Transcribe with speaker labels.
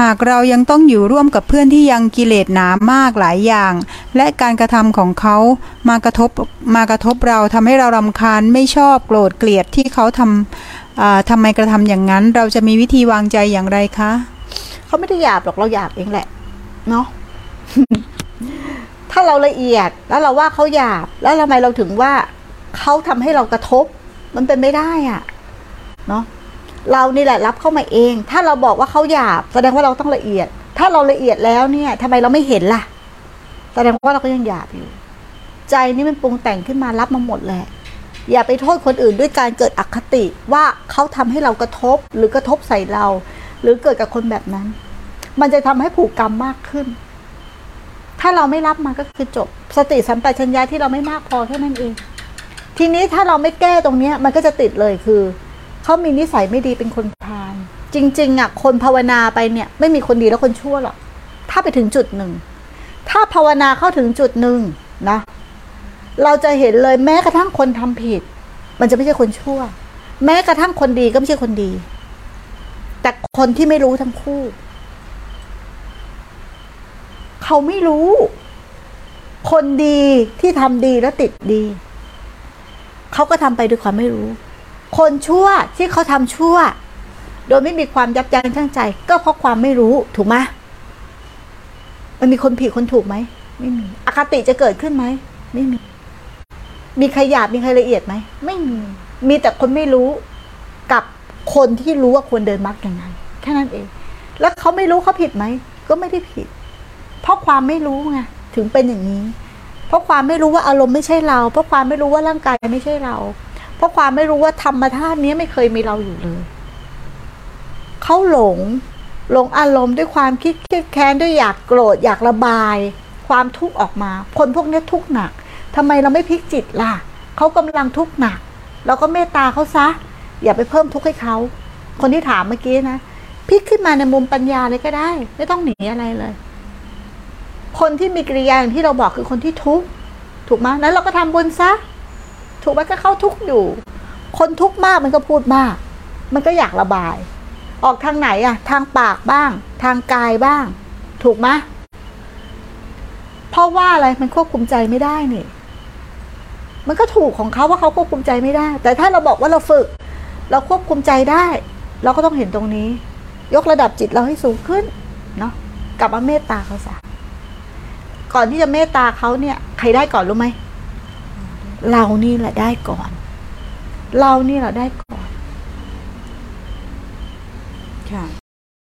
Speaker 1: หากเรายังต้องอยู่ร่วมกับเพื่อนที่ยังกิเลสหนามากหลายอย่าง และการกระทำของเขามากระทบมากระทบเราทำให้เรารำคาญไม่ชอบโกรธเกลียดที่เขาทำทำไมกระทำอย่างนั้น เราจะมีวิธีวางใจอย่างไรคะ
Speaker 2: เขาไม่ได้หยาบหรอกเราหยาบเองแหละเนาะถ้าเราละเอียดแล้วเราว่าเขาหยาบ แล้วทำไมเราถึงว่าเขาทำให้เรากระทบ มันเป็นไม่ได้อะ เนาะ เรานี่แหละรับเข้ามาเอง ถ้าเราบอกว่าเขาหยาบ แสดงว่าเราต้องละเอียด ถ้าเราละเอียดแล้วเนี่ยทำไมเราไม่เห็นล่ะ แสดงว่าเราก็ยังหยาบอยู่ ใจนี่มันปรุงแต่งขึ้นมารับมาหมดแหละ อย่าไปโทษคนอื่นด้วยการเกิดอคติว่าเขาทำให้เรากระทบหรือกระทบใส่เรา หรือเกิดกับคนแบบนั้น มันจะทำให้ผูกกรรมมากขึ้น ถ้าเราไม่รับมันก็คือจบ สติสัมปชัญญะที่เราไม่มากพอแค่นั้นเอง ทีนี้ถ้าเราไม่แก้ตรงเนี้ยมันก็จะติดเลยคือ เขามีนิสัยไม่ดีเป็นคนพาลจริง ๆอะคนภาวนาไปเนี่ย ไม่มีคนดีและคนชั่วหรอกถ้าไปถึงจุดหนึ่ง ถ้าภาวนาเข้าถึงจุดหนึ่งนะ เราจะเห็นเลยแม้กระทั่งคนทำผิด มันจะไม่ใช่คนชั่ว แม้กระทั่งคนดีก็ไม่ใช่คนดี แต่คนที่ไม่รู้ทั้งคู่ เขาไม่รู้ คนดีที่ทำดีแล้วติดดี เขาก็ทำไปด้วยความไม่รู้ คนชั่วที่เขาทำชั่ว โดยไม่มีความยับยั้งชั่งใจ ก็เพราะความไม่รู้ถูกไหมมันมีคนผิดคนถูกไหมไม่มีอคติจะเกิดขึ้นไหมไม่มี มีใครหยาบมีใครละเอียดไหมไม่มี มีแต่คนไม่รู้กับคนที่รู้ว่าควรเดินมรรคยังไงแค่นั้นเอง แล้วเขาไม่รู้เขาผิดไหมก็ไม่ได้ผิด เพราะความไม่รู้ไงถึงเป็นอย่างนี้ เพราะความไม่รู้ว่าอารมณ์ไม่ใช่เรา เพราะความไม่รู้ว่าร่างกายไม่ใช่เรา เพราะความไม่รู้ว่าธรรมธาตุนี้ไม่เคยมีเราอยู่เลยเขาหลงหลงอารมณ์ด้วยความคิดเครียดแค้นด้วยอยากโกรธอยากระบาย ความทุกข์ออกมา คนพวกนี้ทุกข์หนักทำไมเราไม่พลิกจิตล่ะเขากำลังทุกข์หนัก เราก็เมตตาเขาซะ อย่าไปเพิ่มทุกข์ให้เขา คนที่ถามเมื่อกี้นะพลิกขึ้นมาในมุมปัญญาเลยก็ได้ ไม่ต้องหนีอะไรเลย คนที่มีกิริยาอย่างที่เราบอกคือคนที่ทุกข์ถูกไหมนั้นเราก็ทำบุญซะ ถูกไหมก็เข้าทุกอยู่ คนทุกมากมันก็พูดมาก มันก็อยากระบาย ออกทางไหนอะทางปากบ้าง ทางกายบ้าง ถูกไหมเพราะว่าอะไรมันควบคุมใจไม่ได้นี่มันก็ถูกของเขาว่าเขาควบคุมใจไม่ได้ แต่ถ้าเราบอกว่าเราฝึก เราควบคุมใจได้ เราก็ต้องเห็นตรงนี้ ยกระดับจิตเราให้สูงขึ้นเนาะกลับมาเมตตาเขาซะก่อนที่จะเมตตาเขาเนี่ย ใครได้ก่อนรู้ไหม เรานี่แหละได้ก่อน เรานี่แหละได้ก่อน ค่ะ